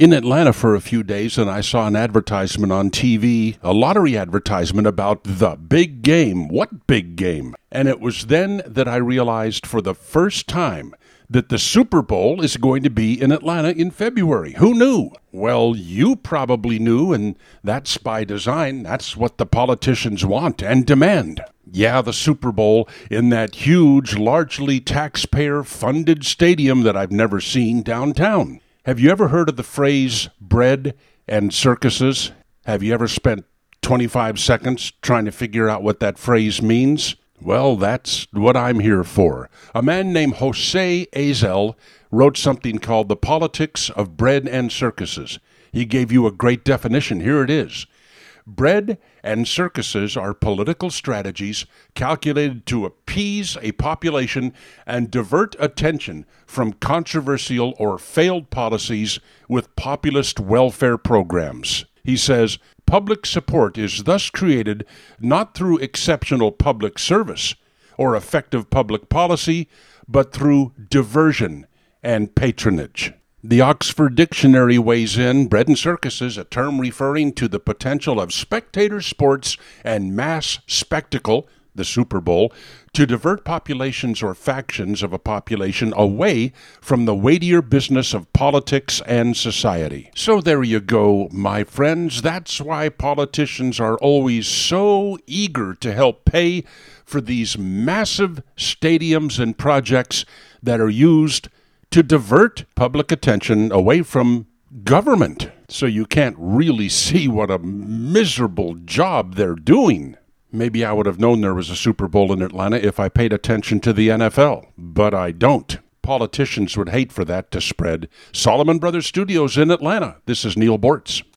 in Atlanta for a few days and I saw an advertisement on TV, a lottery advertisement about the big game. What big game? And it was then that I realized for the first time that the Super Bowl is going to be in Atlanta in February. Who knew? Well, you probably knew, and that's by design. That's what the politicians want and demand. Yeah, the Super Bowl in that huge, largely taxpayer funded stadium that I've never seen downtown. Have you ever heard of the phrase bread and circuses? Have you ever spent 25 seconds trying to figure out what that phrase means? Well, that's what I'm here for. A man named Jose Azel wrote something called The Politics of Bread and Circuses. He gave you a great definition. Here it is. Bread and circuses are political strategies calculated to appease a population and divert attention from controversial or failed policies with populist welfare programs. He says, Public support is thus created not through exceptional public service or effective public policy, but through diversion and patronage. The Oxford Dictionary weighs in bread and circuses, a term referring to the potential of spectator sports and mass spectacle the Super Bowl, to divert populations or factions of a population away from the weightier business of politics and society. So there you go, my friends. That's why politicians are always so eager to help pay for these massive stadiums and projects that are used to divert public attention away from government. So you can't really see what a miserable job they're doing. Maybe I would have known there was a Super Bowl in Atlanta if I paid attention to the NFL, but I don't. Politicians would hate for that to spread. Solomon Brothers Studios in Atlanta. This is Neal Boortz.